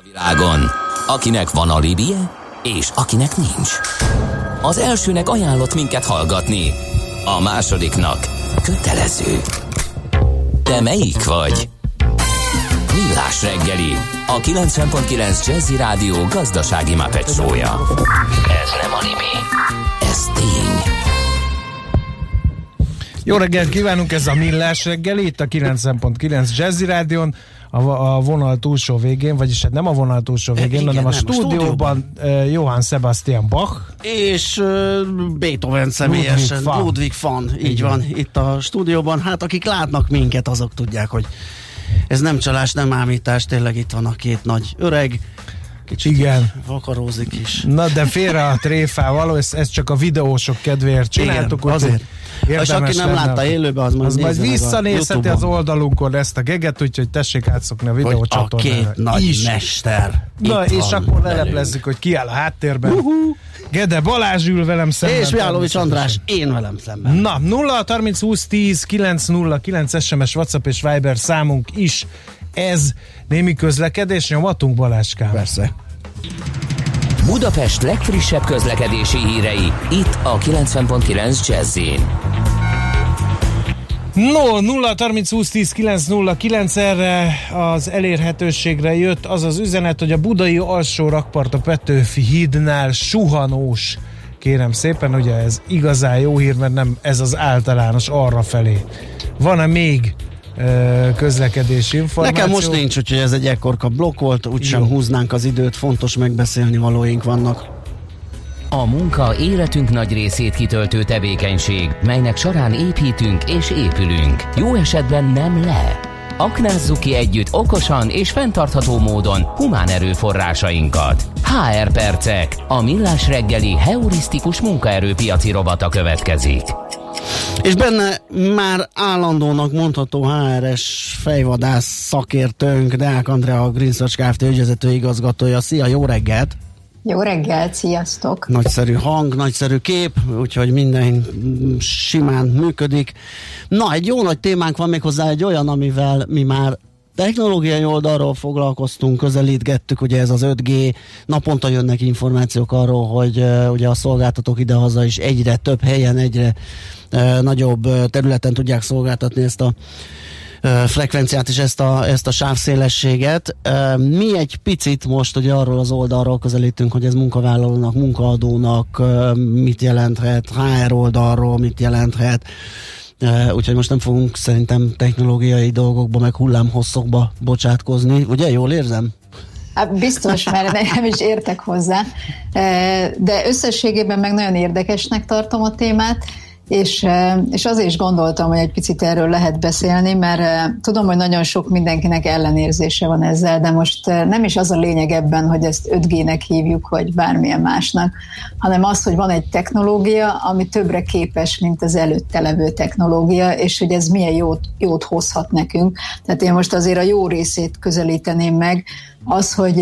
a világon, akinek van alibije, és akinek nincs. Az elsőnek ajánlott minket hallgatni, a másodiknak kötelező. Te melyik vagy? Millás reggeli, a 90.9 Jazzy Rádió gazdasági mapetsója. Ez nem animi, ez tény. Jó reggelt kívánunk, ez a Millás reggeli, itt a 90.9 Jazzy Rádion, a, a vonal túlsó végén, vagyis hát nem a vonal túlsó végén, Igen, hanem a nem, a stúdióban, stúdióban. uh, Johann Sebastian Bach. és uh, Beethoven személyesen, Ludwig van. Ludwig van, így Igen. van, itt a stúdióban. Hát akik látnak minket, azok tudják, hogy ez nem csalás, nem ámítás, tényleg itt van a két nagy öreg, kicsit Igen. vakarózik is. Na de félre a tréfával, ezt, ezt csak a videósok kedvéért csináltuk. Igen, azért. És aki nem lenne- látta élőben, az majd az majd visszanézheti az oldalunkon ezt a geget, úgyhogy tessék átszokni a hogy a videócsatornára két nagy is. mester. Na és akkor leleplezzük, hogy ki áll a háttérben. Uh-huh. Gede Balázs ül velem szemben. És Miálovics. András, én velem szemben. Na, 0 30 20 10 9 0 9 SMS, WhatsApp és Viber számunk is ez. Némi közlekedés, nyomatunk Balázskám. Persze. Budapest legfrissebb közlekedési hírei, itt a 90.9 jazz No, 0 30 20 10 9 0 9 erre az elérhetőségre jött az az üzenet, hogy a budai alsó rakpart a Petőfi hídnál suhanós. Kérem szépen, ugye ez igazán jó hír, mert nem ez az általános arra felé. Van-e még közlekedési információ? Nekem most nincs, úgyhogy ez egy ekkorka blokk volt, úgysem húznánk az időt, fontos megbeszélni valóink vannak. A munka életünk nagy részét kitöltő tevékenység, melynek során építünk és épülünk. Jó esetben nem le. Aknázzuk ki együtt okosan és fenntartható módon humán erőforrásainkat. HR Percek, a millás reggeli heurisztikus munkaerőpiaci robata következik. És benne már állandónak mondható HRS fejvadász szakértőnk, Deák Andrea, a Green Search Kft. ügyvezető igazgatója. Szia, jó reggelt! Jó reggelt, sziasztok! Nagyszerű hang, nagyszerű kép, úgyhogy minden simán működik. Na, egy jó nagy témánk van még hozzá, egy olyan, amivel mi már technológiai oldalról foglalkoztunk, közelítgettük, ugye ez az 5G, naponta jönnek információk arról, hogy ugye a szolgáltatók idehaza is egyre több helyen, egyre nagyobb területen tudják szolgáltatni ezt a frekvenciát és ezt a, ezt a sávszélességet. Mi egy picit most ugye arról az oldalról közelítünk, hogy ez munkavállalónak, munkaadónak mit jelenthet, HR oldalról mit jelenthet, Ö, úgyhogy most nem fogunk szerintem technológiai dolgokba, meg hullámhosszokba bocsátkozni. Ugye, jól érzem? Hát biztos, mert nem is értek hozzá, E, de összességében meg nagyon érdekesnek tartom a témát, és, és azért is gondoltam, hogy egy picit erről lehet beszélni, mert tudom, hogy nagyon sok mindenkinek ellenérzése van ezzel, de most nem is az a lényeg ebben, hogy ezt 5G-nek hívjuk, vagy bármilyen másnak, hanem az, hogy van egy technológia, ami többre képes, mint az előtte levő technológia, és hogy ez milyen jót, jót hozhat nekünk. Tehát én most azért a jó részét közelíteném meg, az, hogy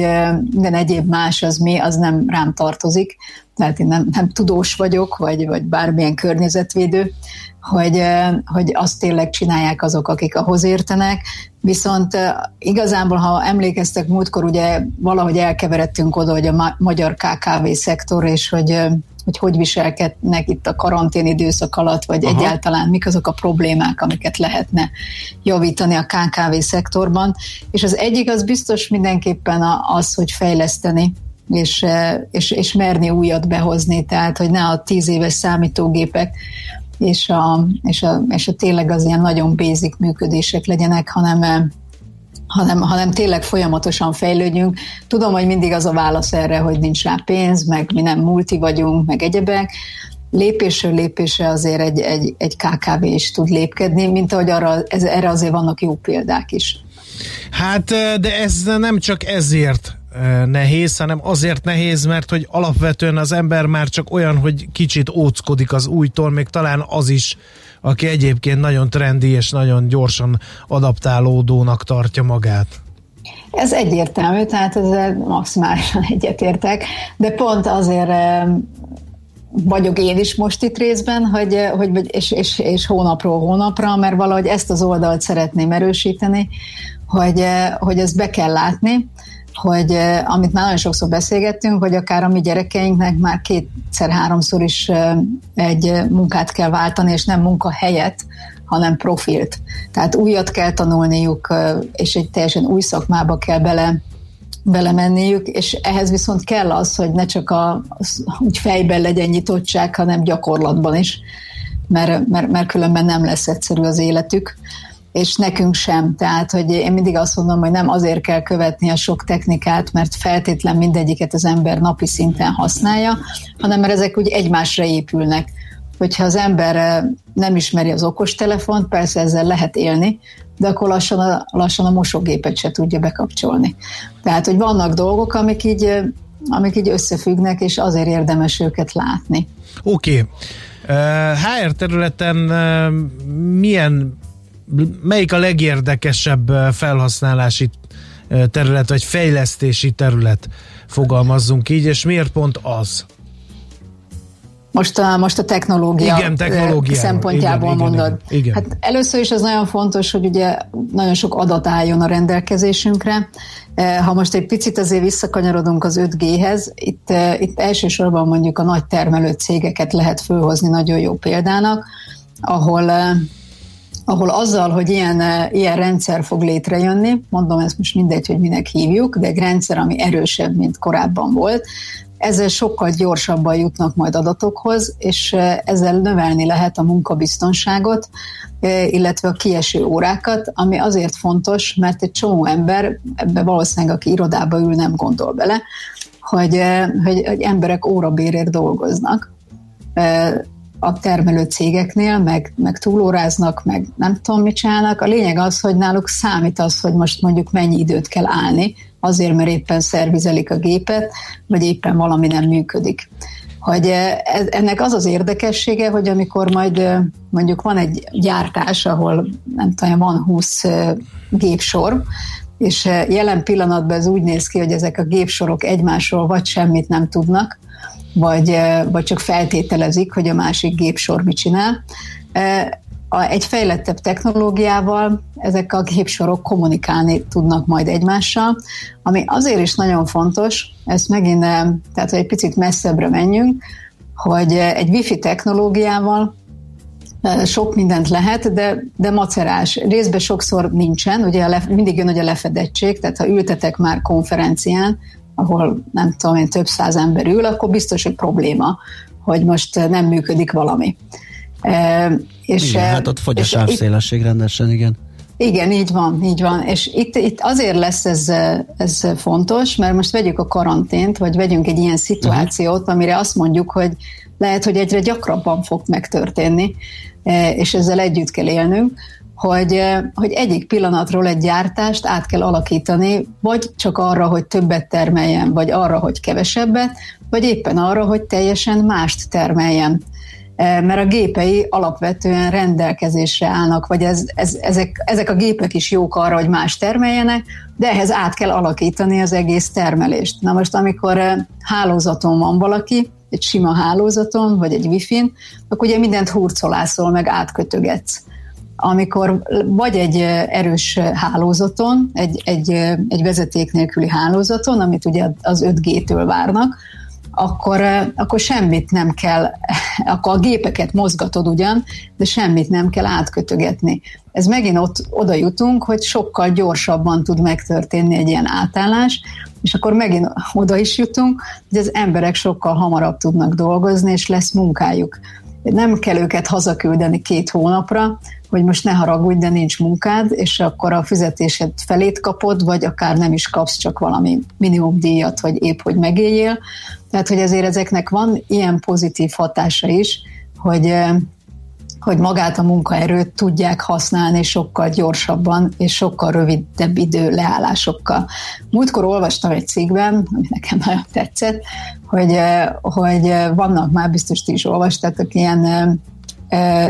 minden egyéb más az mi, az nem rám tartozik, tehát én nem, nem tudós vagyok, vagy, vagy bármilyen környezetvédő, hogy, hogy azt tényleg csinálják azok, akik ahhoz értenek, viszont igazából, ha emlékeztek múltkor, ugye valahogy elkeveredtünk oda, hogy a ma- magyar KKV szektor, és hogy hogy hogy viselkednek itt a karantén időszak alatt, vagy Aha. egyáltalán mik azok a problémák, amiket lehetne javítani a KKV szektorban. És az egyik az biztos mindenképpen az, hogy fejleszteni és, és, és merni újat behozni, tehát hogy ne a tíz éves számítógépek és a, és a, és a tényleg az ilyen nagyon basic működések legyenek, hanem eh, hanem, hanem tényleg folyamatosan fejlődjünk. Tudom, hogy mindig az a válasz erre, hogy nincs rá pénz, meg mi nem multi vagyunk, meg egyebek. Lépésről lépésre azért egy, egy, egy KKV is tud lépkedni, mint ahogy arra, ez, erre azért vannak jó példák is. Hát, eh, de ez nem csak ezért nehéz, hanem azért nehéz, mert hogy alapvetően az ember már csak olyan, hogy kicsit óckodik az újtól, még talán az is, aki egyébként nagyon trendi és nagyon gyorsan adaptálódónak tartja magát. Ez egyértelmű, tehát ezzel maximálisan egyetértek, de pont azért vagyok én is most itt részben, hogy, hogy és, és, és hónapról hónapra, mert valahogy ezt az oldalt szeretném erősíteni, hogy, hogy ezt be kell látni, hogy amit már nagyon sokszor beszélgettünk, hogy akár a mi gyerekeinknek már kétszer-háromszor is egy munkát kell váltani, és nem munka helyett, hanem profilt. Tehát újat kell tanulniuk, és egy teljesen új szakmába kell bele belemenniük, és ehhez viszont kell az, hogy ne csak a, az, úgy fejben legyen nyitottság, hanem gyakorlatban is, mert, mert, mert különben nem lesz egyszerű az életük és nekünk sem. Tehát, hogy én mindig azt mondom, hogy nem azért kell követni a sok technikát, mert feltétlen mindegyiket az ember napi szinten használja, hanem mert ezek úgy egymásra épülnek. Hogyha az ember eh, nem ismeri az okostelefont, persze ezzel lehet élni, de akkor lassan a, lassan a mosógépet se tudja bekapcsolni. Tehát, hogy vannak dolgok, amik így, eh, amik így összefüggnek, és azért érdemes őket látni. Oké. Okay. Eh, HR területen milyen melyik a legérdekesebb felhasználási terület, vagy fejlesztési terület, fogalmazzunk így, és miért pont az? Most a, most a technológia, igen, szempontjából igen, mondod. Igen, igen. Hát először is az nagyon fontos, hogy ugye nagyon sok adat álljon a rendelkezésünkre. Ha most egy picit azért visszakanyarodunk az 5G-hez, itt, itt elsősorban mondjuk a nagy termelő cégeket lehet fölhozni nagyon jó példának, ahol ahol azzal, hogy ilyen, eh, ilyen rendszer fog létrejönni, mondom ezt most mindegy, hogy minek hívjuk, de egy rendszer, ami erősebb, mint korábban volt, ezzel sokkal gyorsabban jutnak majd adatokhoz, és eh, ezzel növelni lehet a munkabiztonságot, eh, illetve a kieső órákat, ami azért fontos, mert egy csomó ember, ebbe valószínűleg aki irodába ül, nem gondol bele, hogy, hogy, hogy emberek órabérért dolgoznak a termelő cégeknél, meg, meg túlóráznak, meg nem tudom, mit csinálnak. A lényeg az, hogy náluk számít az, hogy most mondjuk mennyi időt kell állni, azért, mert éppen szervizelik a gépet, vagy éppen valami nem működik. Hogy e, ennek az az érdekessége, hogy amikor majd e, mondjuk van egy gyártás, ahol nem tudom, van 20 e, gépsor, és jelen pillanatban ez úgy néz ki, hogy ezek a gépsorok egymásról vagy semmit nem tudnak, vagy, vagy csak feltételezik, hogy a másik gépsor mit csinál. Egy fejlettebb technológiával ezek a gépsorok kommunikálni tudnak majd egymással, ami azért is nagyon fontos, ezt megint, tehát egy picit messzebbre menjünk, hogy egy wifi technológiával sok mindent lehet, de, de macerás. Részben sokszor nincsen, ugye a le, mindig jön hogy a lefedettség, tehát ha ültetek már konferencián, ahol nem tudom én több száz ember ül, akkor biztos, hogy probléma, hogy most nem működik valami. E, és, igen, hát ott fogy a sávszélesség rendesen, igen. Igen, így van, így van. És itt, itt azért lesz ez, ez fontos, mert most vegyük a karantént, vagy vegyünk egy ilyen szituációt, uh-huh. amire azt mondjuk, hogy lehet, hogy egyre gyakrabban fog megtörténni, és ezzel együtt kell élnünk, hogy, hogy egyik pillanatról egy gyártást át kell alakítani, vagy csak arra, hogy többet termeljen, vagy arra, hogy kevesebbet, vagy éppen arra, hogy teljesen mást termeljen. Mert a gépei alapvetően rendelkezésre állnak, vagy ez, ez, ezek, ezek a gépek is jók arra, hogy más termeljenek, de ehhez át kell alakítani az egész termelést. Na most, amikor hálózaton van valaki, egy sima hálózaton, vagy egy wifi-n, akkor ugye mindent hurcolászol, meg átkötögetsz amikor vagy egy erős hálózaton, egy, egy, egy vezeték nélküli hálózaton, amit ugye az 5G-től várnak, akkor, akkor semmit nem kell, akkor a gépeket mozgatod ugyan, de semmit nem kell átkötögetni. Ez megint ott oda jutunk, hogy sokkal gyorsabban tud megtörténni egy ilyen átállás, és akkor megint oda is jutunk, hogy az emberek sokkal hamarabb tudnak dolgozni, és lesz munkájuk. Nem kell őket hazaküldeni két hónapra, hogy most ne haragudj, de nincs munkád, és akkor a fizetésed felét kapod, vagy akár nem is kapsz csak valami minimumdíjat, vagy épp, hogy megéljél. Tehát, hogy ezért ezeknek van ilyen pozitív hatása is, hogy eh, hogy magát a munkaerőt tudják használni sokkal gyorsabban és sokkal rövidebb idő leállásokkal. Múltkor olvastam egy cikkben, ami nekem nagyon tetszett, hogy, hogy vannak már biztos ti is olvastátok ilyen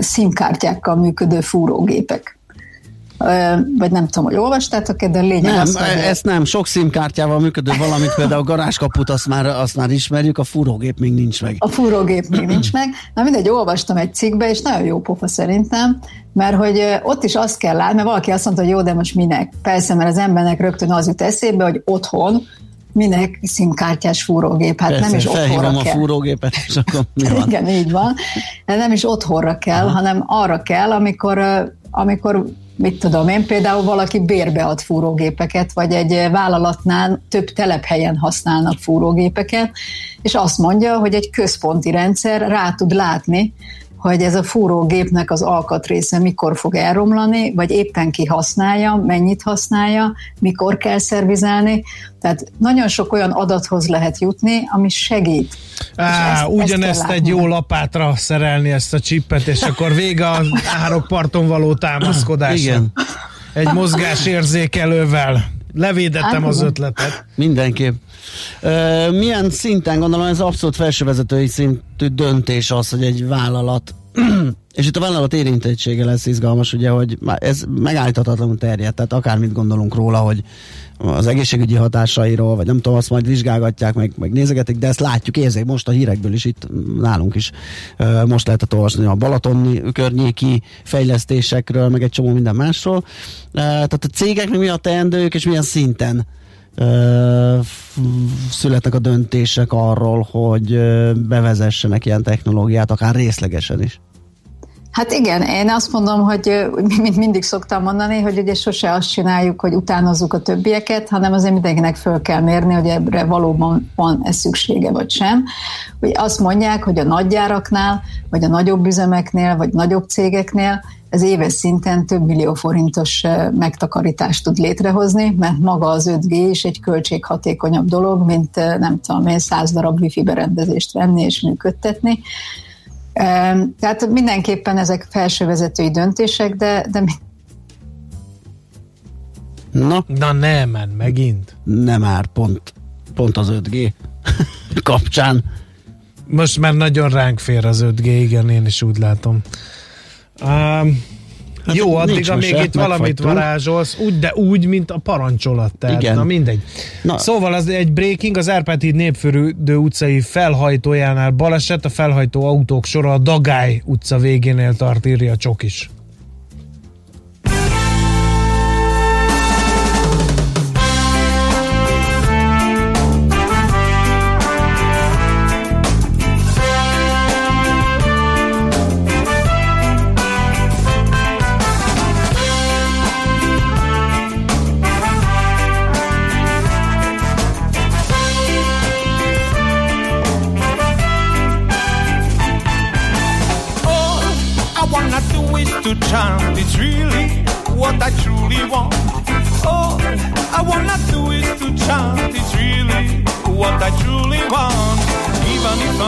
színkártyákkal működő fúrógépek. Vagy nem tudom, hogy olvastátok-e, de lényeg nem, az, hogy... ezt nem, sok szimkártyával működő valamit, például a garázskaput, azt már, azt már ismerjük, a fúrógép még nincs meg. A fúrógép még nincs meg. Na mindegy, olvastam egy cikkbe, és nagyon jó pofa szerintem, mert hogy ott is azt kell látni, mert valaki azt mondta, hogy jó, de most minek? Persze, mert az embernek rögtön az jut eszébe, hogy otthon minek szimkártyás fúrógép, hát Persze, nem is otthonra a kell. fúrógépet, és akkor mi van? Igen, így van. De nem is otthonra kell, Aha. hanem arra kell, amikor, amikor mit tudom én, például valaki bérbead fúrógépeket, vagy egy vállalatnál több telephelyen használnak fúrógépeket, és azt mondja, hogy egy központi rendszer rá tud látni, hogy ez a fúrógépnek az alkatrésze mikor fog elromlani, vagy éppen ki használja, mennyit használja, mikor kell szervizelni. Tehát nagyon sok olyan adathoz lehet jutni, ami segít. Á, ezt, ugyanezt ezt egy jó lapátra szerelni ezt a csippet, és akkor vége a árokparton való támaszkodás. Igen. Egy mozgásérzékelővel. Levédettem az ötletet. Mindenképp. Milyen szinten, gondolom ez abszolút felsővezetői szintű döntés az, hogy egy vállalat és itt a vállalat érintettsége lesz izgalmas, ugye, hogy ez megállíthatatlanul terjed, tehát akármit gondolunk róla, hogy az egészségügyi hatásairól, vagy nem tudom, azt majd vizsgálgatják, meg, meg nézegetik, de ezt látjuk, érzik most a hírekből is, itt nálunk is most lehetett olvasni a Balatoni környéki fejlesztésekről, meg egy csomó minden másról. Tehát a cégeknek mi a teendők, és milyen szinten születnek a döntések arról, hogy bevezessenek ilyen technológiát, akár részlegesen is. Hát igen, én azt mondom, hogy mint mindig szoktam mondani, hogy ugye sose azt csináljuk, hogy utánozzuk a többieket, hanem azért mindenkinek föl kell mérni, hogy ebbre valóban van ez szüksége vagy sem. Hogy azt mondják, hogy a nagygyáraknál, vagy a nagyobb üzemeknél, vagy nagyobb cégeknél ez éves szinten több millió forintos megtakarítást tud létrehozni, mert maga az 5G is egy költséghatékonyabb dolog, mint nem tudom én, száz darab wifi berendezést venni és működtetni. Tehát mindenképpen ezek felsővezetői döntések, de, de Na? Na nem, men, megint. Nem már, pont, pont az 5G kapcsán. Most már nagyon ránk fér az 5G, igen, én is úgy látom. Um, Hát Jó, addig, amíg itt valamit varázsolsz, úgy, de úgy, mint a parancsolat. Tehát, Igen. Na mindegy. Na. Szóval az egy breaking, az Árpád híd népfürődő utcai felhajtójánál baleset, a felhajtó autók sora a Dagály utca végénél tart, írja Csokis.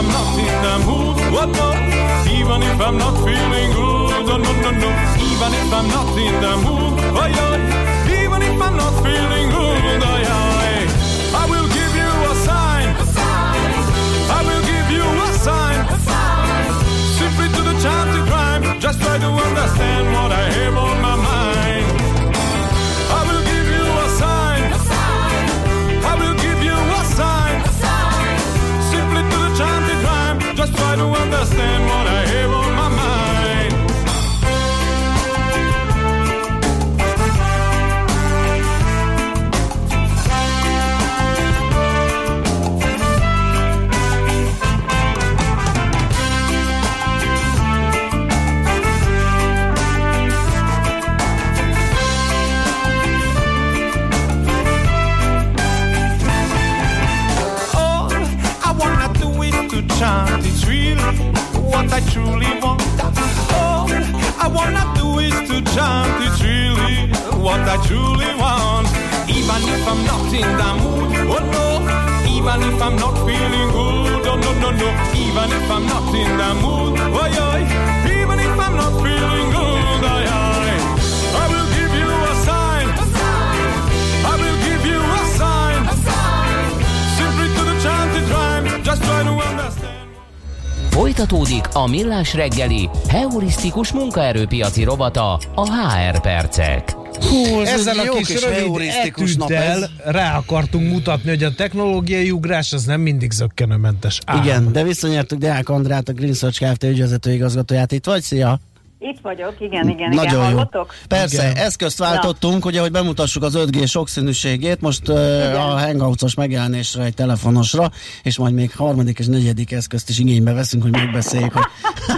I'm not in the mood, what no? Even if I'm not feeling good, oh, no, no, no. Even if I'm not in the mood, oh, yeah. Even if I'm not feeling good, oh, yeah. I will give you a sign. A sign. I will give you a sign. A sign. Simply to the child to crime. Just try to understand what I have on. Millás reggeli heurisztikus munkaerőpiaci rovata a HR percek. Hú, ezzel a kis rövid etűddel rá akartunk mutatni, hogy a technológiai ugrás az nem mindig zöggenőmentes. Igen, de visszanyertük Deák Andrát, a Green Search Kft. ügyvezető igazgatóját. Itt vagy? Szia! Itt vagyok, igen, igen, Nagyon igen, jó. hallottok? Persze, Igen. eszközt váltottunk, ugye, hogy bemutassuk az 5G sokszínűségét, most uh, a hangouts megjelenésre egy telefonosra, és majd még harmadik és negyedik eszközt is igénybe veszünk, hogy megbeszéljük, hogy,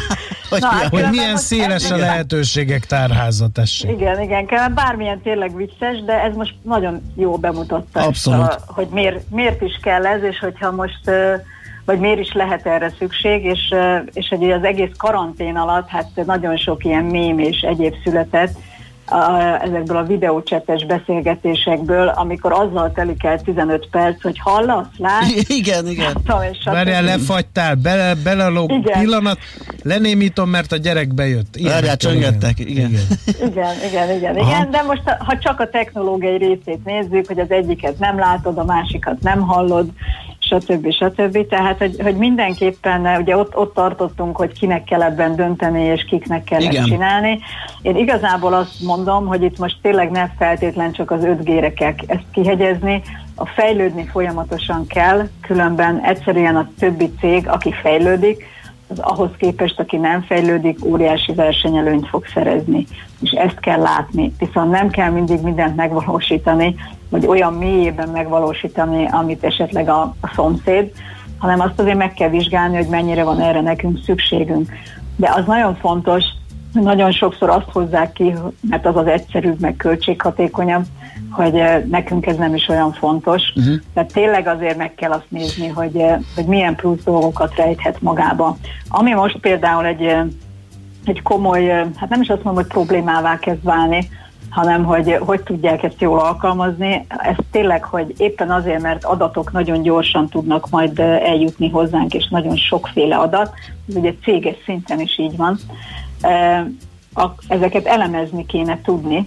hogy Na, hát Hogy milyen széles a igen. lehetőségek tárháza, tessék. Igen, igen, kell, bármilyen tényleg vicces, de ez most nagyon jó bemutatta, Abszolút. A, hogy miért, miért is kell ez, és hogyha most, ö, vagy miért is lehet erre szükség, és, és hogy az egész karantén alatt, hát nagyon sok ilyen mém és egyéb született, a, ezekből a videócsetes beszélgetésekből, amikor azzal telik el 15 perc, hogy hallasz, látsz, Igen, igen. Stb. Várjál, lefagytál, bele, belelóg Igen. pillanat, lenémítom, mert a gyerek bejött. Várjál, csöngettek, igen. Igen, igen, igen, Aha. igen, de most ha csak a technológiai részét nézzük, hogy az egyiket nem látod, a másikat nem hallod, stb. stb. Tehát, hogy, hogy mindenképpen ugye ott, ott tartottunk, hogy kinek kell ebben dönteni, és kiknek kell Igen. csinálni. Én igazából azt mondom, hogy itt most tényleg ne feltétlen csak az 5G-re kell ezt kihegyezni, a fejlődni folyamatosan kell, különben egyszerűen a többi cég, aki fejlődik, az ahhoz képest, aki nem fejlődik, óriási versenyelőnyt fog szerezni. És ezt kell látni. Viszont nem kell mindig mindent megvalósítani, vagy olyan mélyében megvalósítani, amit esetleg a, a szomszéd, hanem azt azért meg kell vizsgálni, hogy mennyire van erre nekünk szükségünk. De az nagyon fontos, nagyon sokszor azt hozzák ki, mert az az egyszerűbb, meg költséghatékonyabb, hogy nekünk ez nem is olyan fontos. Uh-huh. Tehát tényleg azért meg kell azt nézni, hogy, hogy milyen plusz dolgokat rejthet magába. Ami most például egy, egy komoly, hát nem is azt mondom, hogy problémává kezd válni, hanem hogy hogy tudják ezt jól alkalmazni. Ez tényleg, hogy éppen azért, mert adatok nagyon gyorsan tudnak majd eljutni hozzánk, és nagyon sokféle adat, ez ugye céges szinten is így van, ezeket elemezni kéne tudni,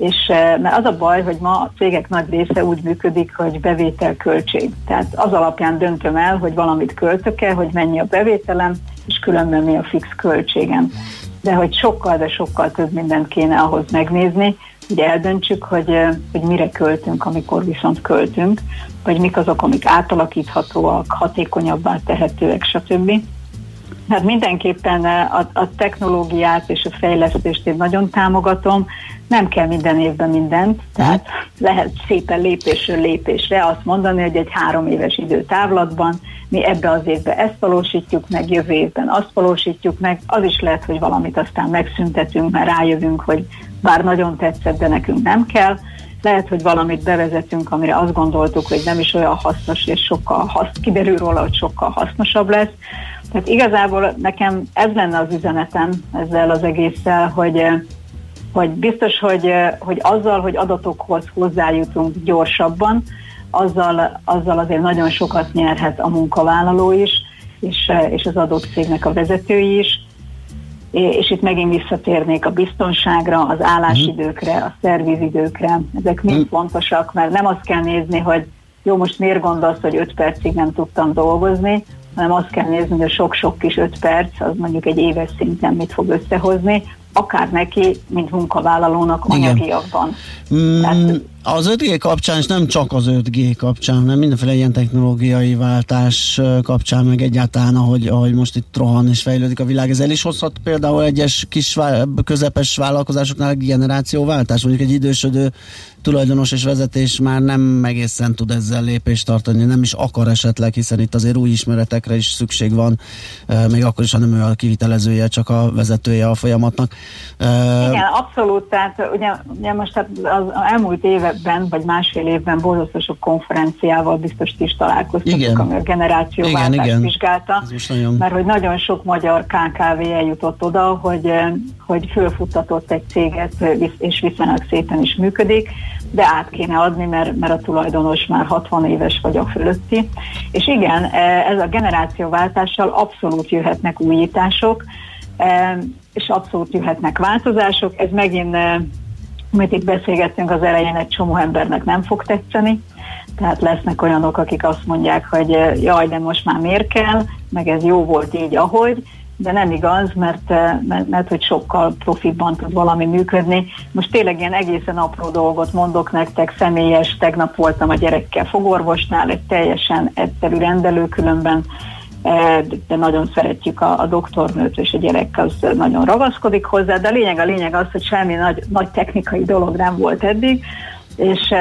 és eh, mert az a baj, hogy ma a cégek nagy része úgy működik, hogy bevétel költség. Tehát az alapján döntöm el, hogy valamit költök-e, hogy mennyi a bevételem, és különben mi a fix költségem. De hogy sokkal, de sokkal több mindent kéne ahhoz megnézni, hogy eldöntsük, hogy, eh, hogy mire költünk, amikor viszont költünk, vagy mik azok, amik átalakíthatóak, hatékonyabbá tehetőek, stb. Hát mindenképpen a, a technológiát és a fejlesztést én nagyon támogatom. Nem kell minden évben mindent, tehát lehet szépen lépésről lépésre azt mondani, hogy egy három éves időtávlatban mi ebbe az évbe ezt valósítjuk meg, jövő évben azt valósítjuk meg. Az is lehet, hogy valamit aztán megszüntetünk, mert rájövünk, hogy bár nagyon tetszett, de nekünk nem kell. Lehet, hogy valamit bevezetünk, amire azt gondoltuk, hogy nem is olyan hasznos, és sokkal hasz, kiderül róla, hogy sokkal hasznosabb lesz. Tehát igazából nekem ez lenne az üzenetem ezzel az egésszel, hogy, hogy biztos, hogy, hogy azzal, hogy adatokhoz hozzájutunk gyorsabban, azzal, azzal azért nagyon sokat nyerhet a munkavállaló is, és, és az adott cégnek a vezetői is. És itt megint visszatérnék a biztonságra, az állásidőkre, a szervizidőkre. Ezek mind fontosak, mert nem azt kell nézni, hogy jó, most miért gondolsz, hogy 5 percig nem tudtam dolgozni, hanem azt kell nézni, hogy a sok-sok kis 5 perc, az mondjuk egy éves szinten mit fog összehozni, akár neki, mint munkavállalónak anyagiakban. Mm, Tehát- az 5G kapcsán, és nem csak az 5G kapcsán, hanem mindenféle ilyen technológiai váltás kapcsán, meg egyáltalán, ahogy, ahogy most itt rohan és fejlődik a világ, ez el is hozhat például egyes kis, közepes vállalkozásoknál generációváltás, mondjuk egy idősödő tulajdonos és vezetés már nem egészen tud ezzel lépést tartani, nem is akar esetleg, hiszen itt azért új ismeretekre is szükség van, még akkor is, ha nem ő a kivitelezője, csak a vezetője a folyamatnak. Igen, abszolút. Tehát ugye, ugye most az elmúlt években, vagy másfél évben borzasztó sok konferenciával biztos ti is találkoztatok, Igen. ami a generációváltást Igen, igen. vizsgálta. Nagyon- Mert hogy nagyon sok magyar KKV eljutott oda, hogy, eh, hogy fölfuttatott egy céget, és viszonylag szépen is működik, de át kéne adni, mert, mert a tulajdonos már 60 éves vagy a fölötti. És igen, eh, ez a generációváltással abszolút jöhetnek újítások, eh, és abszolút jöhetnek változások. Ez megint, amit itt beszélgettünk az elején, egy csomó embernek nem fog tetszeni. Tehát lesznek olyanok, akik azt mondják, hogy eh, jaj, de most már miért kell, meg ez jó volt így, ahogy, de nem igaz, mert, mert, mert hogy sokkal profibban tud valami működni. Most tényleg ilyen egészen apró dolgot mondok nektek, személyes, tegnap voltam a gyerekkel fogorvosnál, egy teljesen egyszerű rendelő, különben de nagyon szeretjük a, a doktornőt, és a gyerek az nagyon ragaszkodik hozzá, de a lényeg a lényeg az, hogy semmi nagy, nagy technikai dolog nem volt eddig, és,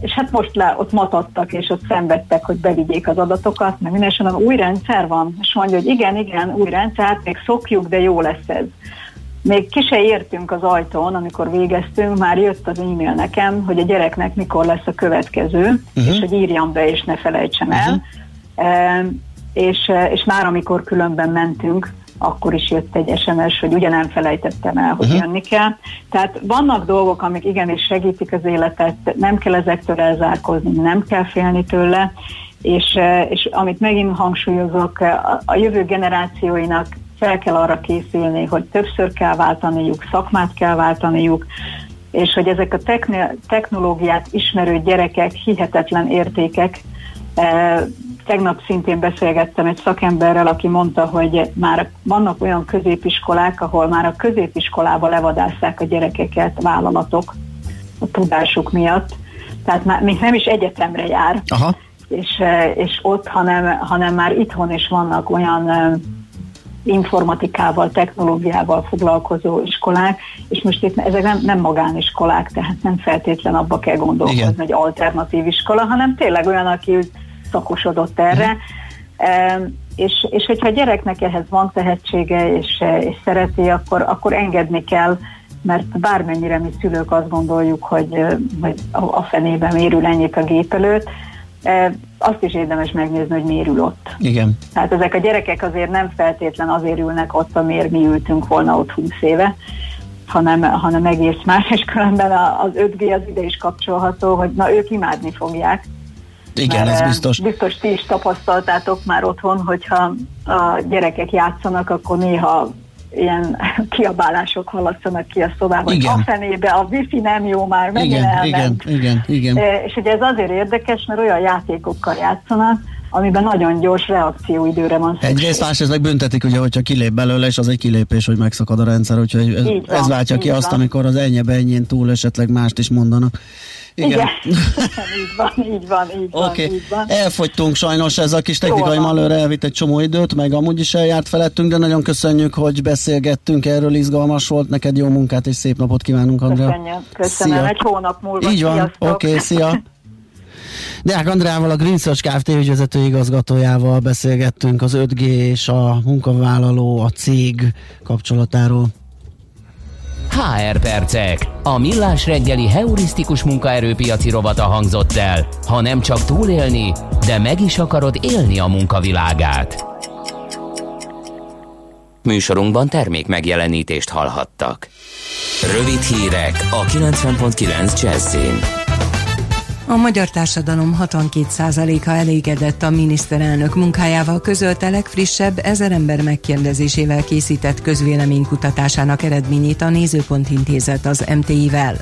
és hát most le, ott matadtak, és ott szenvedtek, hogy bevigyék az adatokat, mert minden mondom, új rendszer van, és mondja, hogy igen, igen, új rendszer, hát még szokjuk, de jó lesz ez. Még ki se értünk az ajtón, amikor végeztünk, már jött az e-mail nekem, hogy a gyereknek mikor lesz a következő, uh-huh. és hogy írjam be, és ne felejtsem el. Uh-huh. És, és már amikor különben mentünk, akkor is jött egy SMS, hogy ugye nem felejtettem el, hogy uh-huh. jönni kell. Tehát vannak dolgok, amik igenis segítik az életet, nem kell ezektől elzárkozni, nem kell félni tőle, és, és amit megint hangsúlyozok, a jövő generációinak fel kell arra készülni, hogy többször kell váltaniuk, szakmát kell váltaniuk, és hogy ezek a technológiát ismerő gyerekek hihetetlen értékek, Tegnap szintén beszélgettem egy szakemberrel, aki mondta, hogy már vannak olyan középiskolák, ahol már a középiskolába levadásszák a gyerekeket vállalatok a tudásuk miatt. Tehát már még nem is egyetemre jár. Aha. És, és ott, hanem, hanem már itthon is vannak olyan informatikával, technológiával foglalkozó iskolák, és most itt ezek nem, nem magániskolák, tehát nem feltétlen abba kell gondolkozni, Igen. hogy alternatív iskola, hanem tényleg olyan, aki szakosodott erre. Mm. És, és hogyha a gyereknek ehhez van tehetsége és, és szereti, akkor, akkor engedni kell, mert bármennyire mi szülők azt gondoljuk, hogy, hogy a fenében mérül ennyit a gép előtt, azt is érdemes megnézni, hogy miért ül ott. Igen. Tehát ezek a gyerekek azért nem feltétlen azért ülnek ott, amiért mi ültünk volna ott 20 éve, hanem, hanem egész más, és különben az 5G az ide is kapcsolható, hogy na ők imádni fogják, igen, ez biztos. Biztos ti is tapasztaltátok már otthon, hogyha a gyerekek játszanak, akkor néha ilyen kiabálások hallatszanak ki a szobában, igen. hogy a fenébe, a wifi nem jó már, megint igen, elment. Igen, igen, igen. És ugye ez azért érdekes, mert olyan játékokkal játszanak, amiben nagyon gyors reakcióidőre van szükség. Egyrészt másrészt meg büntetik, ugye, hogyha kilép belőle, és az egy kilépés, hogy megszakad a rendszer, úgyhogy ez, van, ez váltja ki azt, van. amikor az ennyi ennyien túl esetleg mást is mondanak. Igen. Igen. így van, így van, így okay. van, így van. Elfogytunk sajnos, ez a kis technikai malőre elvitt egy csomó időt, meg amúgy is eljárt felettünk, de nagyon köszönjük, hogy beszélgettünk erről, izgalmas volt, neked jó munkát és szép napot kívánunk, Andrea. Köszönjük, köszönöm, szia. egy hónap múlva. Így van, oké, okay, szia. Deák Andrával, a Green Search Kft. ügyvezető igazgatójával beszélgettünk az 5G és a munkavállaló, a cég kapcsolatáról. HR percek. A millás reggeli heurisztikus munkaerőpiaci rovata hangzott el. Ha nem csak túlélni, de meg is akarod élni a munkavilágát. Műsorunkban termék megjelenítést hallhattak. Rövid hírek a 90.9 Jazzin. A magyar társadalom 62%-a elégedett a miniszterelnök munkájával közölte legfrissebb ezer ember megkérdezésével készített közvéleménykutatásának eredményét a Nézőpont Intézet az MTI-vel.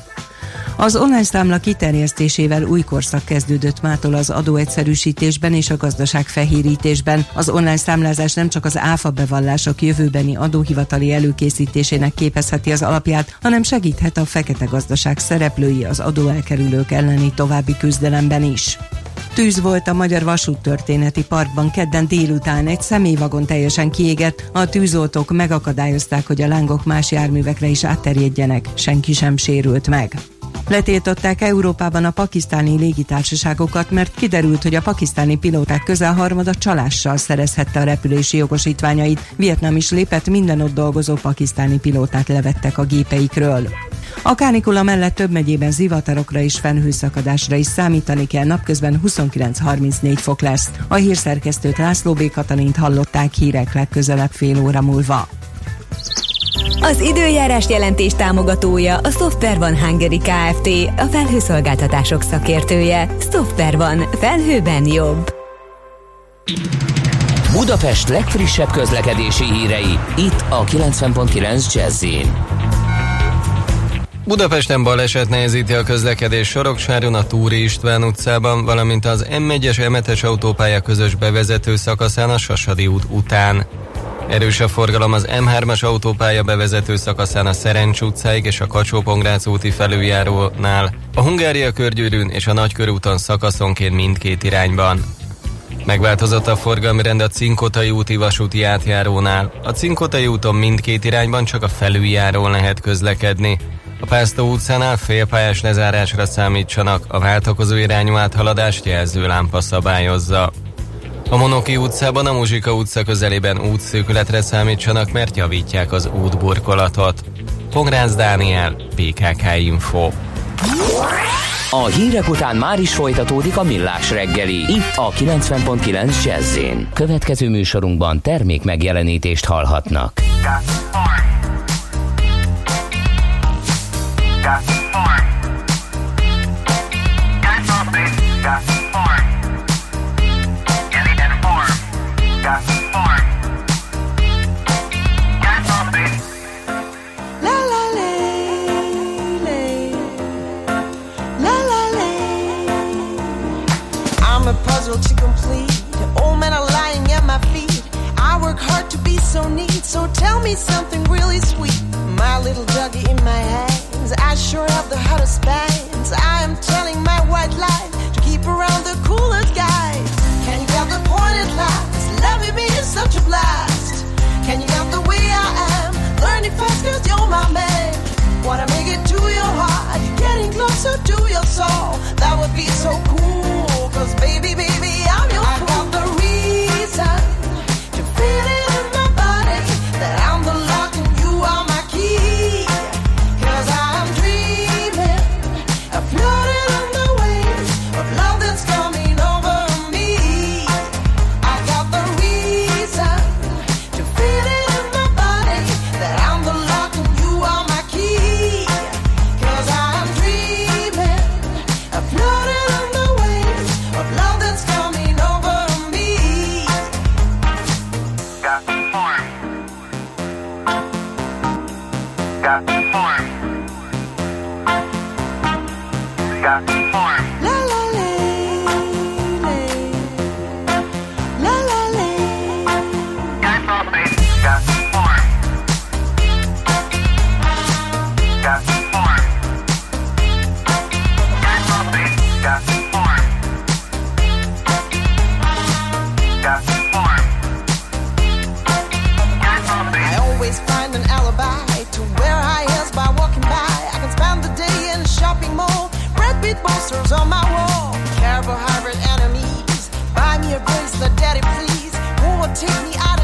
Az online számla kiterjesztésével új korszak kezdődött mától az adóegyszerűsítésben és a gazdaság fehérítésben. Az online számlázás nem csak az áfa bevallások jövőbeni adóhivatali előkészítésének képezheti az alapját, hanem segíthet a fekete gazdaság szereplői az adóelkerülők elleni további küzdelemben is. Tűz volt a Magyar Vasúttörténeti Parkban kedden délután egy személyvagon teljesen kiégett, a tűzoltók megakadályozták, hogy a lángok más járművekre is átterjedjenek, senki sem sérült meg. Letiltották Európában a pakisztáni légitársaságokat, mert kiderült, hogy a pakisztáni pilóták közel harmada csalással szerezhette a repülési jogosítványait. Vietnam is lépett, minden ott dolgozó pakisztáni pilótát levettek a gépeikről. A kánikula mellett több megyében zivatarokra és fennhőszakadásra is számítani kell, napközben 29-34 fok lesz. A hírszerkesztőt László B. Katalint hallották hírek legközelebb fél óra múlva. Az időjárás jelentés támogatója a Software van Hungary Kft. A felhőszolgáltatások szakértője. Software van. Felhőben jobb. Budapest legfrissebb közlekedési hírei. Itt a 90.9 jazz Budapesten baleset nehezíti a közlekedés Soroksáron a Túri István utcában, valamint az M1-es M7-es autópálya közös bevezető szakaszán a Sasadi út után. Erős a forgalom az M3-as autópálya bevezető szakaszán a Szerencs utcáig és a kacsó úti felüljárónál, a Hungária körgyűrűn és a Nagykörúton szakaszonként mindkét irányban. Megváltozott a forgalmi rend a Cinkotai úti vasúti átjárónál. A Cinkotai úton mindkét irányban csak a felüljárón lehet közlekedni. A Pásztó utcánál félpályás lezárásra számítsanak, a váltakozó irányú áthaladást jelzőlámpa szabályozza. A Monoki utcában a Muzsika utca közelében útszűkületre számítsanak, mert javítják az útburkolatot. Pongrácz Dániel, PKK Info. A hírek után már is folytatódik a millás reggeli. Itt a 90.9 jazz Következő műsorunkban termék megjelenítést hallhatnak. puzzle me something really sweet. My little doggy in my hands, I sure have the hottest bands. I am telling my white lies to keep around the coolest guys. Can you get the point at last? Loving me is such a blast. Can you get the way I am? Learning fast cause you're my man. Wanna make it to your heart, getting closer to your soul. That would be so cool, Red beat posters on my wall. Carbohydrate enemies. Buy me a bracelet, daddy, please. Who will take me out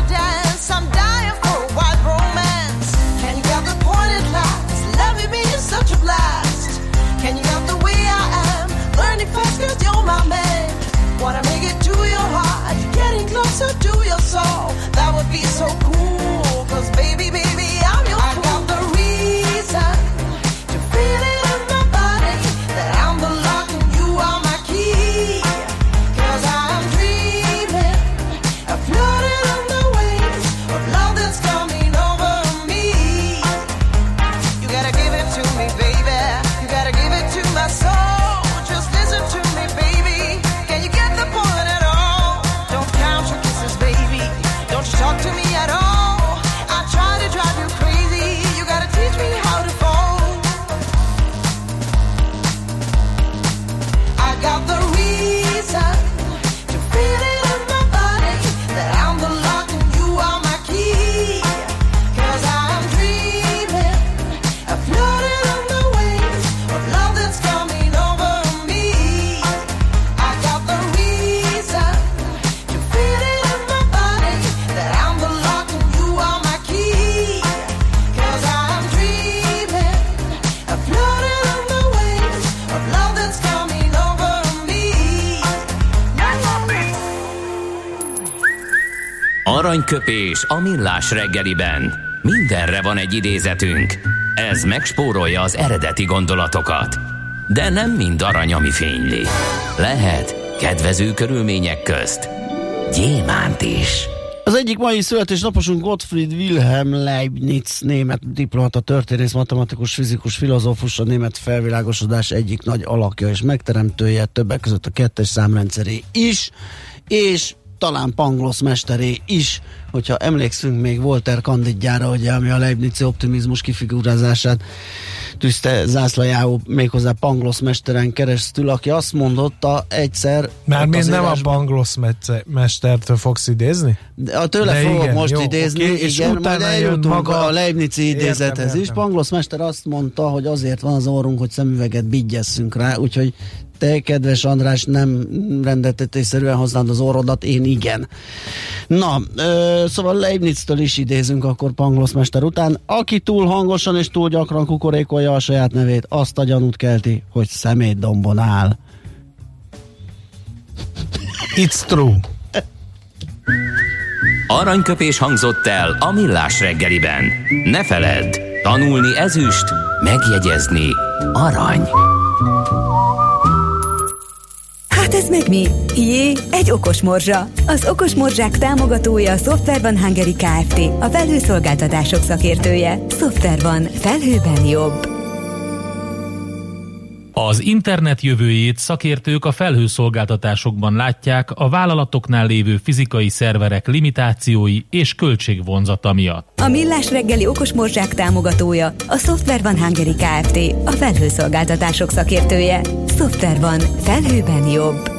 Aranyköpés a millás reggeliben. Mindenre van egy idézetünk. Ez megspórolja az eredeti gondolatokat. De nem mind arany, ami fényli. Lehet kedvező körülmények közt gyémánt is. Az egyik mai születésnaposunk Gottfried Wilhelm Leibniz, német diplomata, történész, matematikus, fizikus, filozófus, a német felvilágosodás egyik nagy alakja és megteremtője, többek között a kettes számrendszeré is, és talán Pangloss mesteré is, hogyha emlékszünk még Walter Kandidjára, ugye, ami a Leibnizi optimizmus kifigurázását tűzte zászlajául méghozzá Pangloss mesteren keresztül, aki azt mondotta egyszer... Mármint nem a írásban- mece- mestertől fogsz idézni? de a tőle De fogok igen, most jó, idézni, oké, és igen, utána eljutunk maga- a Leibnizi idézethez Értem, is. értem. Pangloss mester azt mondta, hogy azért van az orrunk, hogy szemüveget bigyesszünk rá, úgyhogy te, kedves András, nem rendeltetésszerűen hoznád az orrodat, én igen. Na, ö, szóval Leibniztől is idézünk akkor Pangloss mester után. Aki túl hangosan és túl gyakran kukorékolja a saját nevét, azt a gyanút kelti, hogy szemétdombon áll. It's true. Aranyköpés hangzott el a millás reggeliben. Ne feledd, tanulni ezüst, megjegyezni arany. Ez meg mi? Jé, egy okos morzsa. Az okos morzsák támogatója a Software van Hungary Kft. A felhőszolgáltatások szakértője. Software van. Felhőben jobb. Az internet jövőjét szakértők a felhőszolgáltatásokban látják a vállalatoknál lévő fizikai szerverek limitációi és költségvonzata miatt. A Millás reggeli okos morzsák támogatója a Software van Hungary Kft. A felhőszolgáltatások szakértője. Software van. Felhőben jobb.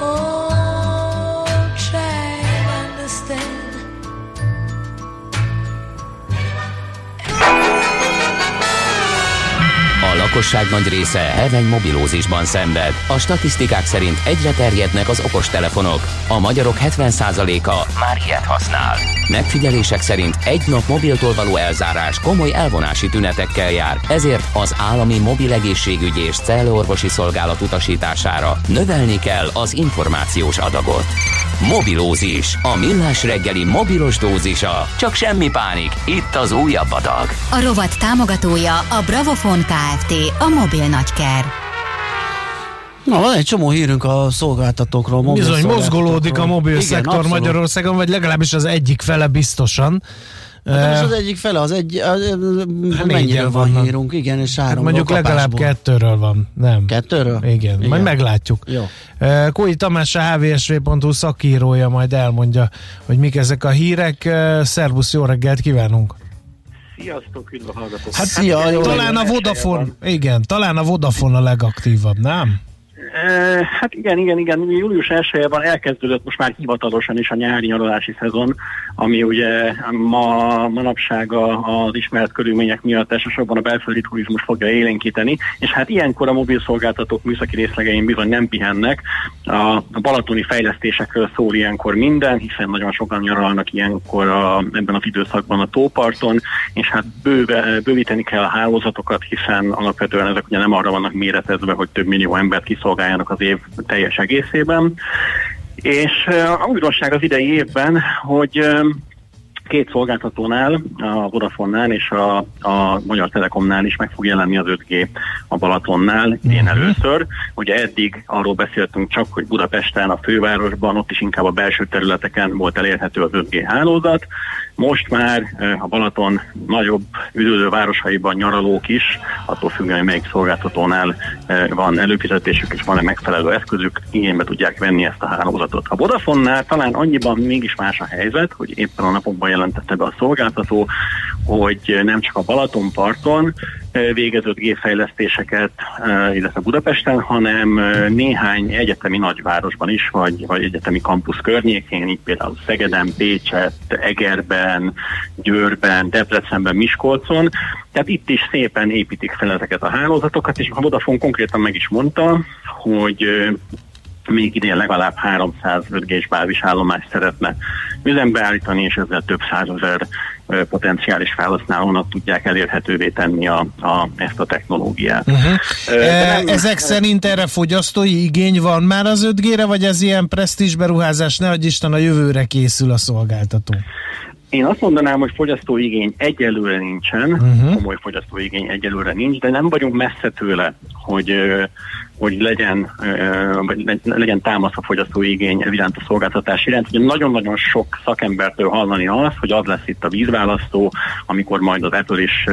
Oh. A lakosság nagy része heveny mobilózisban szenved. A statisztikák szerint egyre terjednek az okostelefonok. A magyarok 70%-a már ilyet használ. Megfigyelések szerint egy nap mobiltól való elzárás komoly elvonási tünetekkel jár, ezért az állami mobil egészségügyi és cellorvosi szolgálat utasítására növelni kell az információs adagot. Mobilózis, a millás reggeli mobilos dózisa. Csak semmi pánik, itt az újabb adag. A rovat támogatója a Bravofon Kft. A mobil nagyker. Na, van egy csomó hírünk a szolgáltatókról. mobil Bizony mozgolódik a mobil Igen, szektor abszolút. Magyarországon, vagy legalábbis az egyik fele biztosan. Hát Eh, az egyik fele, az egy, a- négyen mennyiről van vannak. hírunk, igen, és Hát három mondjuk legalább kettőről van, nem? Kettőről? Igen, Igen. majd meglátjuk. Jó. Eh, Kói Tamás, a hvsv.hu szakírója majd elmondja, hogy mik ezek a hírek. Eh, Szervusz, jó reggelt kívánunk! Sziasztok, üdv a hallgatók! Hát Szia, jó talán a. Vodafone, igen, talán a Vodafone a legaktívabb, nem? Hát igen, igen, igen. Július 1 van elkezdődött most már hivatalosan is a nyári nyaralási szezon, ami ugye ma, manapság az ismert körülmények miatt elsősorban a belföldi turizmus fogja élénkíteni, és hát ilyenkor a mobil szolgáltatók műszaki részlegein bizony nem pihennek. A, balatoni fejlesztésekről szól ilyenkor minden, hiszen nagyon sokan nyaralnak ilyenkor a, ebben az időszakban a tóparton, és hát bőve, bővíteni kell a hálózatokat, hiszen alapvetően ezek ugye nem arra vannak méretezve, hogy több millió embert kiszolgáljanak az év teljes egészében. És a újdonság az idei évben, hogy két szolgáltatónál, a Vodafone-nál és a, a Magyar Telekomnál is meg fog jelenni az 5G a Balatonnál, én először. Ugye eddig arról beszéltünk csak, hogy Budapesten, a fővárosban, ott is inkább a belső területeken volt elérhető az 5G hálózat. Most már eh, a Balaton nagyobb üdülő városaiban nyaralók is, attól függően, hogy melyik szolgáltatónál eh, van előfizetésük és van-e megfelelő eszközük, igénybe tudják venni ezt a hálózatot. A Vodafone-nál talán annyiban mégis más a helyzet, hogy éppen a napokban jelentette be a szolgáltató, hogy nem csak a Balatonparton végezett gépfejlesztéseket, illetve Budapesten, hanem néhány egyetemi nagyvárosban is, vagy, vagy egyetemi kampusz környékén, így például Szegeden, Pécset, Egerben, Győrben, Debrecenben, Miskolcon. Tehát itt is szépen építik fel ezeket a hálózatokat, és a Vodafone konkrétan meg is mondta, hogy még idén legalább 300 5G-s bázisállomást szeretne üzembe állítani, és ezzel több százezer potenciális felhasználónak tudják elérhetővé tenni a, a, ezt a technológiát. Uh-huh. De nem- Ezek szerint erre fogyasztói igény van már az 5G-re, vagy ez ilyen presztízs beruházás, ne adj Isten a jövőre készül a szolgáltató? Én azt mondanám, hogy fogyasztói igény egyelőre nincsen, uh-huh. komoly fogyasztói igény egyelőre nincs, de nem vagyunk messze tőle, hogy hogy legyen, vagy le- legyen támasz a fogyasztói igény iránt a szolgáltatás iránt. Ugye nagyon-nagyon sok szakembertől hallani azt, hogy az lesz itt a vízválasztó, amikor majd az Apple is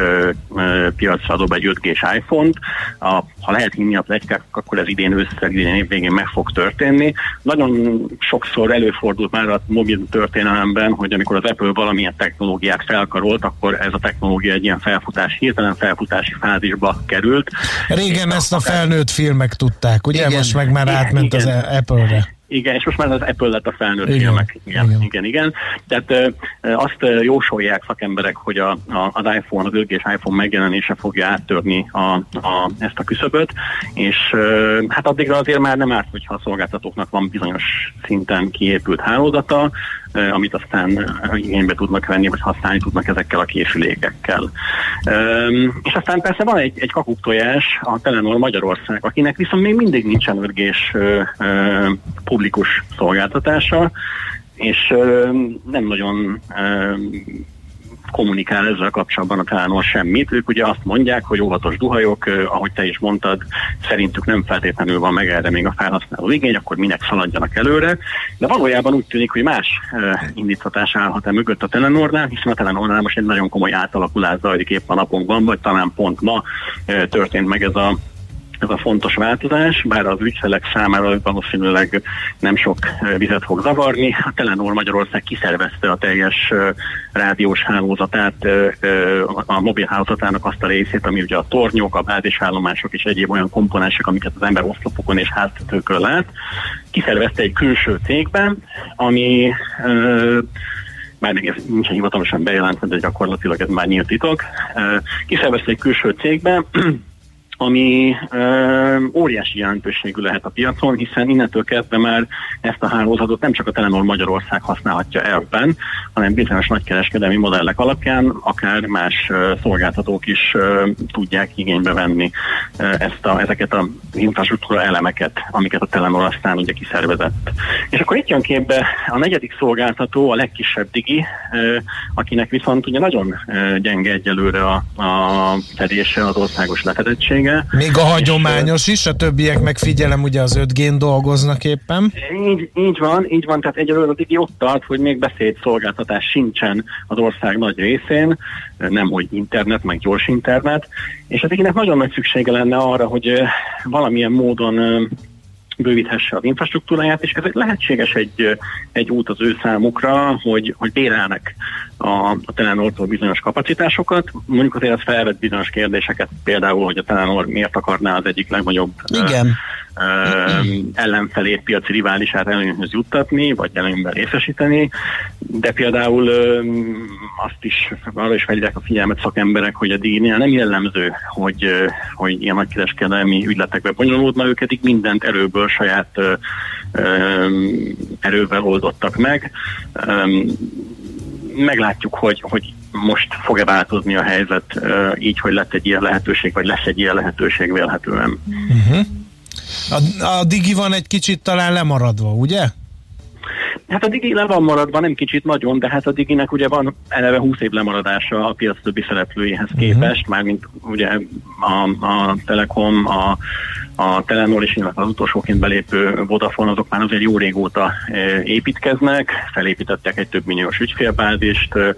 piacra dob egy 5G-s iPhone-t. A, ha lehet hinni a plegykák, akkor ez idén ősszel, idén évvégén meg fog történni. Nagyon sokszor előfordult már a mobil történelemben, hogy amikor az Apple valamilyen technológiát felkarolt, akkor ez a technológia egy ilyen felfutás, hirtelen felfutási fázisba került. Régen ezt a felnőtt filmek tudták, ugye? Igen. Most meg már Igen, átment az igen. Apple-re. Igen, és most már az Apple lett a felnőtt Igen, filmek. Igen, igen. igen, igen. Tehát ö, ö, azt ö, jósolják szakemberek, hogy a, a, az iPhone, az 5 iPhone megjelenése fogja áttörni a, a, ezt a küszöböt, és ö, hát addigra azért már nem árt, hogyha a szolgáltatóknak van bizonyos szinten kiépült hálózata, ö, amit aztán ö, igénybe tudnak venni, vagy használni tudnak ezekkel a készülékekkel. Üm, és aztán persze van egy, egy kakuktojás, a Telenor Magyarország, akinek viszont még mindig nincsen 5 publikus szolgáltatása, és nem nagyon kommunikál ezzel kapcsolatban a Telenor semmit. Ők ugye azt mondják, hogy óvatos duhajok, ahogy te is mondtad, szerintük nem feltétlenül van meg erre még a felhasználó igény, akkor minek szaladjanak előre. De valójában úgy tűnik, hogy más indítatás állhat-e mögött a Telenornál, hiszen a Telenornál most egy nagyon komoly átalakulás zajlik épp a napokban, vagy talán pont ma történt meg ez a ez a fontos változás, bár az ügyfelek számára valószínűleg nem sok vizet fog zavarni. A Telenor Magyarország kiszervezte a teljes rádiós hálózatát, a mobil hálózatának azt a részét, ami ugye a tornyok, a bázisállomások és egyéb olyan komponensek, amiket az ember oszlopokon és háztetőkön lát. Kiszervezte egy külső cégben, ami már még ez nincsen hivatalosan bejelentve, de gyakorlatilag ez már nyílt titok. Kiszervezte egy külső cégbe, ami ö, óriási jelentőségű lehet a piacon, hiszen innentől kezdve már ezt a hálózatot nem csak a Telenor Magyarország használhatja elben, hanem bizonyos nagykereskedelmi modellek alapján akár más ö, szolgáltatók is ö, tudják igénybe venni ö, ezt a, ezeket az infrastruktúra elemeket, amiket a Telenor aztán ugye kiszervezett. És akkor itt jön képbe a negyedik szolgáltató, a legkisebb Digi, ö, akinek viszont ugye nagyon gyenge egyelőre a, a fedése, az országos lefedettsége, lehetősége. Még a hagyományos is, a többiek meg figyelem, ugye az 5G-n dolgoznak éppen. Így, így van, így van, tehát egyelőre az ott tart, hogy még beszédszolgáltatás sincsen az ország nagy részén, nem hogy internet, meg gyors internet, és az Diginek nagyon nagy szüksége lenne arra, hogy valamilyen módon bővíthesse az infrastruktúráját, és ez lehetséges egy, egy út az ő számukra, hogy, hogy bérelnek a, a Telenortól bizonyos kapacitásokat. Mondjuk azért ez felvet bizonyos kérdéseket, például, hogy a Telenor miért akarná az egyik legnagyobb ö, Igen. ö, ellenfelét, piaci riválisát előnyhöz juttatni, vagy előnyben részesíteni, de például ö, azt is, arra is felhívják a figyelmet szakemberek, hogy a díjnél nem jellemző, hogy, ö, hogy ilyen nagykereskedelmi ügyletekbe bonyolódna, ők eddig mindent erőből, saját ö, ö, erővel oldottak meg. Ö, meglátjuk, hogy, hogy most fog-e változni a helyzet így, hogy lett egy ilyen lehetőség, vagy lesz egy ilyen lehetőség vélhetően. Uh-huh. A, a Digi van egy kicsit talán lemaradva, ugye? Hát a Digi le van maradva, nem kicsit nagyon, de hát a Diginek ugye van eleve 20 év lemaradása a piac többi szereplőjéhez képest, uh-huh. mármint ugye a, a Telekom, a, a Telenor és illetve az utolsóként belépő Vodafone, azok már azért jó régóta e, építkeznek, felépítettek egy több milliós ügyfélbázist, e,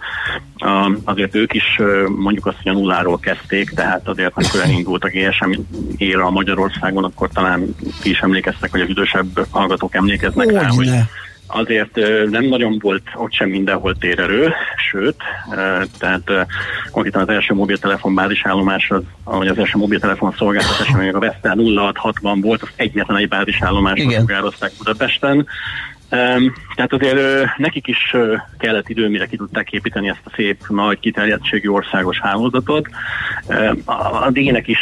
azért ők is e, mondjuk azt, hogy a nulláról kezdték, tehát azért amikor elindult a GSM éra Magyarországon, akkor talán ti is emlékeztek, hogy az idősebb hallgatók emlékeznek rá, hogy. Azért nem nagyon volt ott sem mindenhol térerő, sőt, tehát konkrétan az első mobiltelefon bázisállomás, az, ahogy az első mobiltelefon szolgáltatás, még a Vestel 0660 volt, az egyetlen egy bázisállomásban Igen. sugározták Budapesten. Tehát azért nekik is kellett idő, mire ki tudták építeni ezt a szép, nagy, kiterjedtségű országos hálózatot. A, D-nek is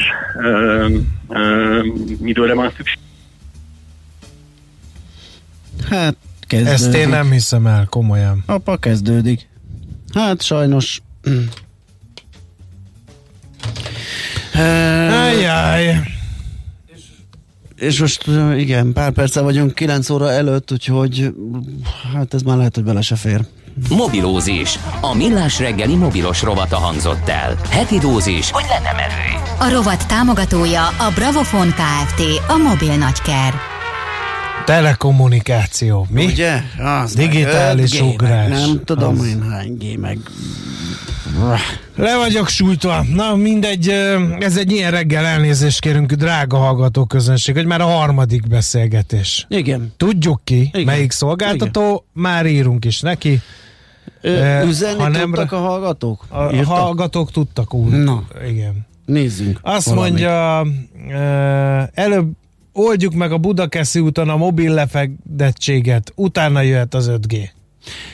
időre van szükség. Hát, kezdődik. Ezt én nem hiszem el, komolyan. Apa, kezdődik. Hát sajnos... Ajjaj. És most igen, pár perce vagyunk 9 óra előtt, úgyhogy hát ez már lehet, hogy bele se fér. Mobilózis. A millás reggeli mobilos rovata hangzott el. Heti dózis, hogy lenne merő. A rovat támogatója a Bravofon Kft. A mobil nagyker. Telekommunikáció. Mi? Ugye? Az Digitális meg 5G, ugrás. Nem tudom Az. én hány G, meg... Le vagyok sújtva. Na mindegy, ez egy ilyen reggel elnézést kérünk, drága hallgató közönség, hogy már a harmadik beszélgetés. Igen. Tudjuk ki, Igen. melyik szolgáltató, már írunk is neki. Ö, üzenni ha nem tudtak a hallgatók? A Írtak? hallgatók tudtak úgy. Na. Igen. Nézzünk. Azt valamit. mondja, előbb oldjuk meg a Budakeszi úton a mobil lefedettséget, utána jöhet az 5G.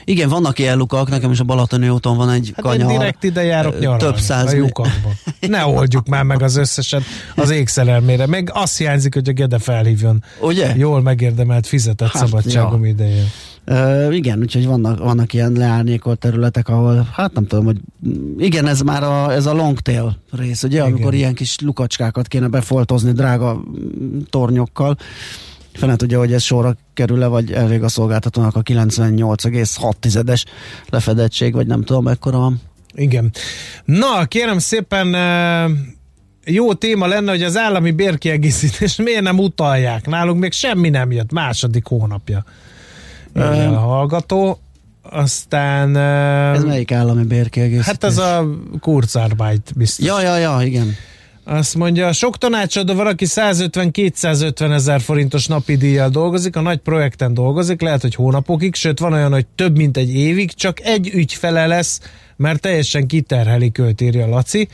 Igen, vannak ilyen lukak, nekem is a Balatoni úton van egy Hát kanyar. én direkt ide járok nyaralni. Több száz a lyukakba. Ne oldjuk már meg az összeset az égszerelmére. Meg azt hiányzik, hogy a Gede felhívjon. Ugye? Jól megérdemelt fizetett Hát, szabadságom ja. idején. Uh, igen, úgyhogy vannak, vannak ilyen leárnyékolt területek, ahol, hát nem tudom, hogy igen, ez már a, ez a long tail rész, ugye, igen. amikor ilyen kis lukacskákat kéne befoltozni drága tornyokkal. Fene tudja, hogy ez sorra kerül-e, vagy elég a szolgáltatónak a 98,6-es lefedettség, vagy nem tudom, mekkora van. Igen. Na, kérem szépen, jó téma lenne, hogy az állami bérkiegészítés miért nem utalják. Nálunk még semmi nem jött, második hónapja. Írja a hallgató. Aztán... Ez melyik állami bérkiegészítés? Hát ez a Kurzarbeit biztos. Ja, ja, ja, igen. Azt mondja, sok tanácsadó van, aki 150-250 ezer forintos napi díjjal dolgozik, a nagy projekten dolgozik, lehet, hogy hónapokig, sőt van olyan, hogy több mint egy évig, csak egy ügyfele lesz, mert teljesen kiterheli költ, írja Laci.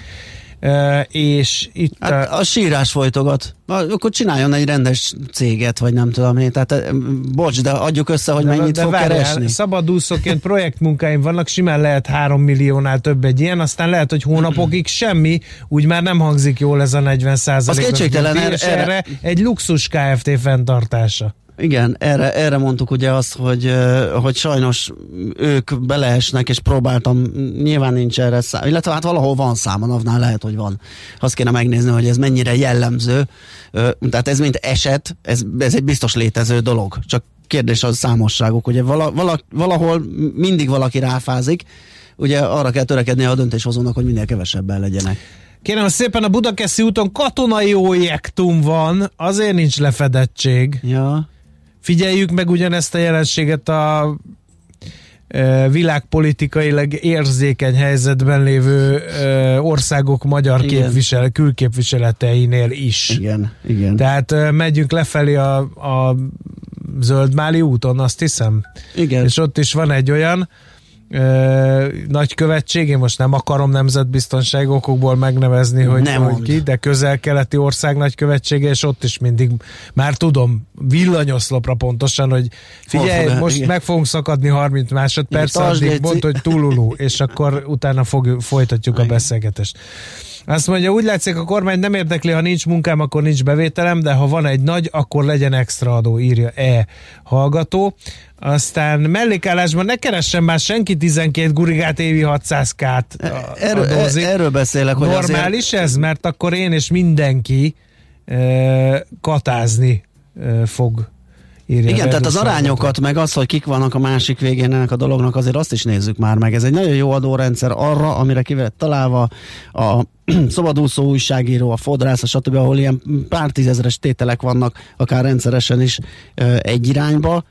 És itt... Hát a sírás folytogat. Akkor csináljon egy rendes céget, vagy nem tudom én. Tehát, eh, bocs, de adjuk össze, hogy mennyit fog várjál, keresni. Szabadúszóként projektmunkáim vannak, simán lehet 3 milliónál több egy ilyen, aztán lehet, hogy hónapokig semmi, úgy már nem hangzik jól ez a 40 százalék. kétségtelen, erre- erre, erre egy luxus KFT fenntartása. Igen, erre, erre mondtuk ugye azt, hogy, hogy sajnos ők beleesnek, és próbáltam, nyilván nincs erre szám, illetve hát valahol van szám, a NAV-nál lehet, hogy van. Azt kéne megnézni, hogy ez mennyire jellemző. Tehát ez mint eset, ez, ez egy biztos létező dolog. Csak kérdés az számosságuk. Ugye vala, vala, valahol mindig valaki ráfázik, ugye arra kell törekedni a döntéshozónak, hogy minél kevesebben legyenek. Kérem szépen, a Budakeszi úton katonai objektum van, azért nincs lefedettség. Ja. Figyeljük meg ugyanezt a jelenséget a e, világpolitikailag érzékeny helyzetben lévő e, országok magyar Igen. képvisel, külképviseleteinél is. Igen, igen. Tehát e, megyünk lefelé a, a Zöldmáli úton, azt hiszem. Igen. És ott is van egy olyan ö, nagykövetség, én most nem akarom nemzetbiztonság okokból megnevezni, hogy, Nem hogy ki, de közel-keleti ország nagykövetsége, és ott is mindig, már tudom, villanyoszlopra pontosan, hogy figyelj, fog- most igen. meg fogunk szakadni 30 másodperc, Igen, addig mondd, hogy tululú, és akkor utána fog, folytatjuk a beszélgetést. Azt mondja, úgy látszik, a kormány nem érdekli, ha nincs munkám, akkor nincs bevételem, de ha van egy nagy, akkor legyen extra adó, írja E hallgató. Aztán mellékállásban ne keressen már senki 12 gurigát évi 600 kát Erről, adózik. erről beszélek, hogy Normális ez? Mert akkor én és mindenki e, katázni e, fog. Írja Igen, tehát az arányokat, meg az, hogy kik vannak a másik végén ennek a dolognak, azért azt is nézzük már meg. Ez egy nagyon jó adórendszer arra, amire ki lett találva a szabadúszó újságíró, a fodrász, a stb., ahol ilyen pár tízezeres tételek vannak, akár rendszeresen is egy irányba,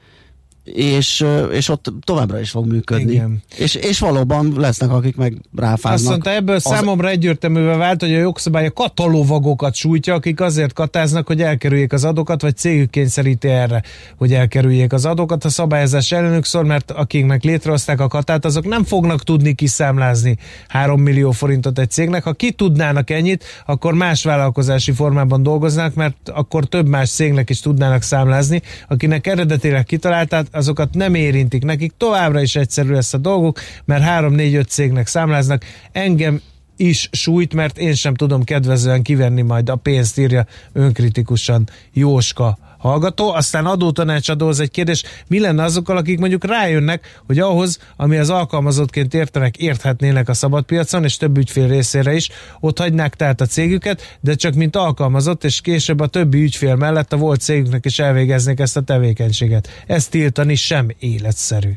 és, és ott továbbra is fog működni. Igen. És, és valóban lesznek, akik meg ráfáznak. Azt mondta, ebből Az- számomra egyértelművé vált, hogy a jogszabály a katalovagokat sújtja, akik azért katáznak, hogy elkerüljék az adókat, vagy cégük kényszeríti erre, hogy elkerüljék az adókat. A szabályozás ellenük szól, mert akiknek létrehozták a katát, azok nem fognak tudni kiszámlázni 3 millió forintot egy cégnek. Ha ki tudnának ennyit, akkor más vállalkozási formában dolgoznak, mert akkor több más cégnek is tudnának számlázni, akinek eredetileg kitalálták, azokat nem érintik. Nekik továbbra is egyszerű lesz a dolguk, mert 3-4-5 cégnek számláznak. Engem is sújt, mert én sem tudom kedvezően kivenni majd a pénzt, írja önkritikusan Jóska hallgató. Aztán adótanácsadó az egy kérdés, mi lenne azokkal, akik mondjuk rájönnek, hogy ahhoz, ami az alkalmazottként értenek, érthetnének a szabadpiacon, és több ügyfél részére is, ott hagynák tehát a cégüket, de csak mint alkalmazott, és később a többi ügyfél mellett a volt cégüknek is elvégeznék ezt a tevékenységet. Ezt tiltani sem életszerű.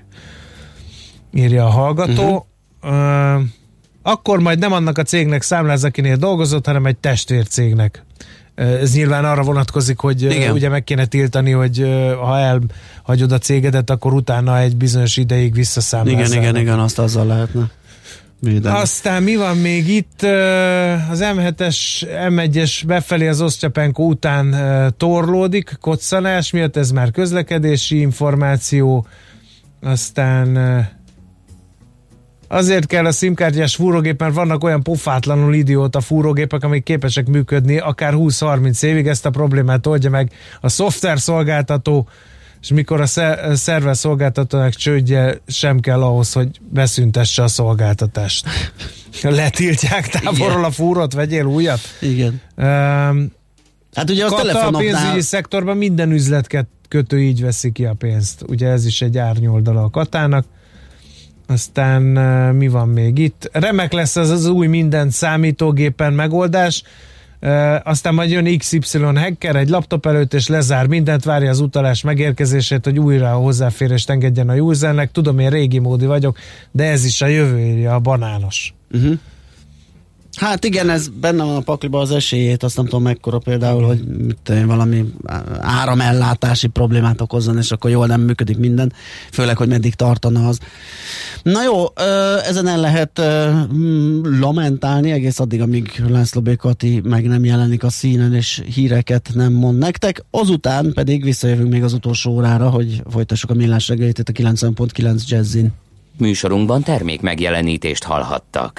Írja a hallgató. Uh-huh. akkor majd nem annak a cégnek számláz, akinél dolgozott, hanem egy testvércégnek. Ez nyilván arra vonatkozik, hogy Igen. Igen. ugye meg kéne tiltani, hogy ö, ha elhagyod a cégedet, akkor utána egy bizonyos ideig visszaszámlázz. Igen, igen, igen, azt azzal lehetne. Védeni. Aztán mi van még itt? Az M7-es, M1-es befelé az Osztyapenko után torlódik, koccanás miatt, ez már közlekedési információ. Aztán Azért kell a szimkártyás fúrógép, mert vannak olyan pofátlanul idióta fúrógépek, amik képesek működni akár 20-30 évig, ezt a problémát oldja meg a szoftver szolgáltató, és mikor a sze- szerver szolgáltatónak csődje sem kell ahhoz, hogy beszüntesse a szolgáltatást. Letiltják távolról a fúrót, vegyél újat. Igen. Um, Hát ugye az Kata a telefonoknál... pénzügyi szektorban minden üzletkötő így veszi ki a pénzt. Ugye ez is egy árnyoldala a katának. Aztán uh, mi van még itt? Remek lesz ez az új minden számítógépen megoldás. Uh, aztán majd jön XY hacker egy laptop előtt, és lezár mindent, várja az utalás megérkezését, hogy újra a hozzáférést engedjen a usernek. Tudom, én régi módi vagyok, de ez is a jövő írja a banános. Uh-huh. Hát igen, ez benne van a pakliba az esélyét, azt nem tudom mekkora például, hogy mit valami áramellátási problémát okozzon, és akkor jól nem működik minden, főleg, hogy meddig tartana az. Na jó, ezen el lehet mm, lamentálni egész addig, amíg László B. Meg nem jelenik a színen, és híreket nem mond nektek. Azután pedig visszajövünk még az utolsó órára, hogy folytassuk a millás reggelit itt a 90.9 Jazzin. Műsorunkban termék megjelenítést hallhattak.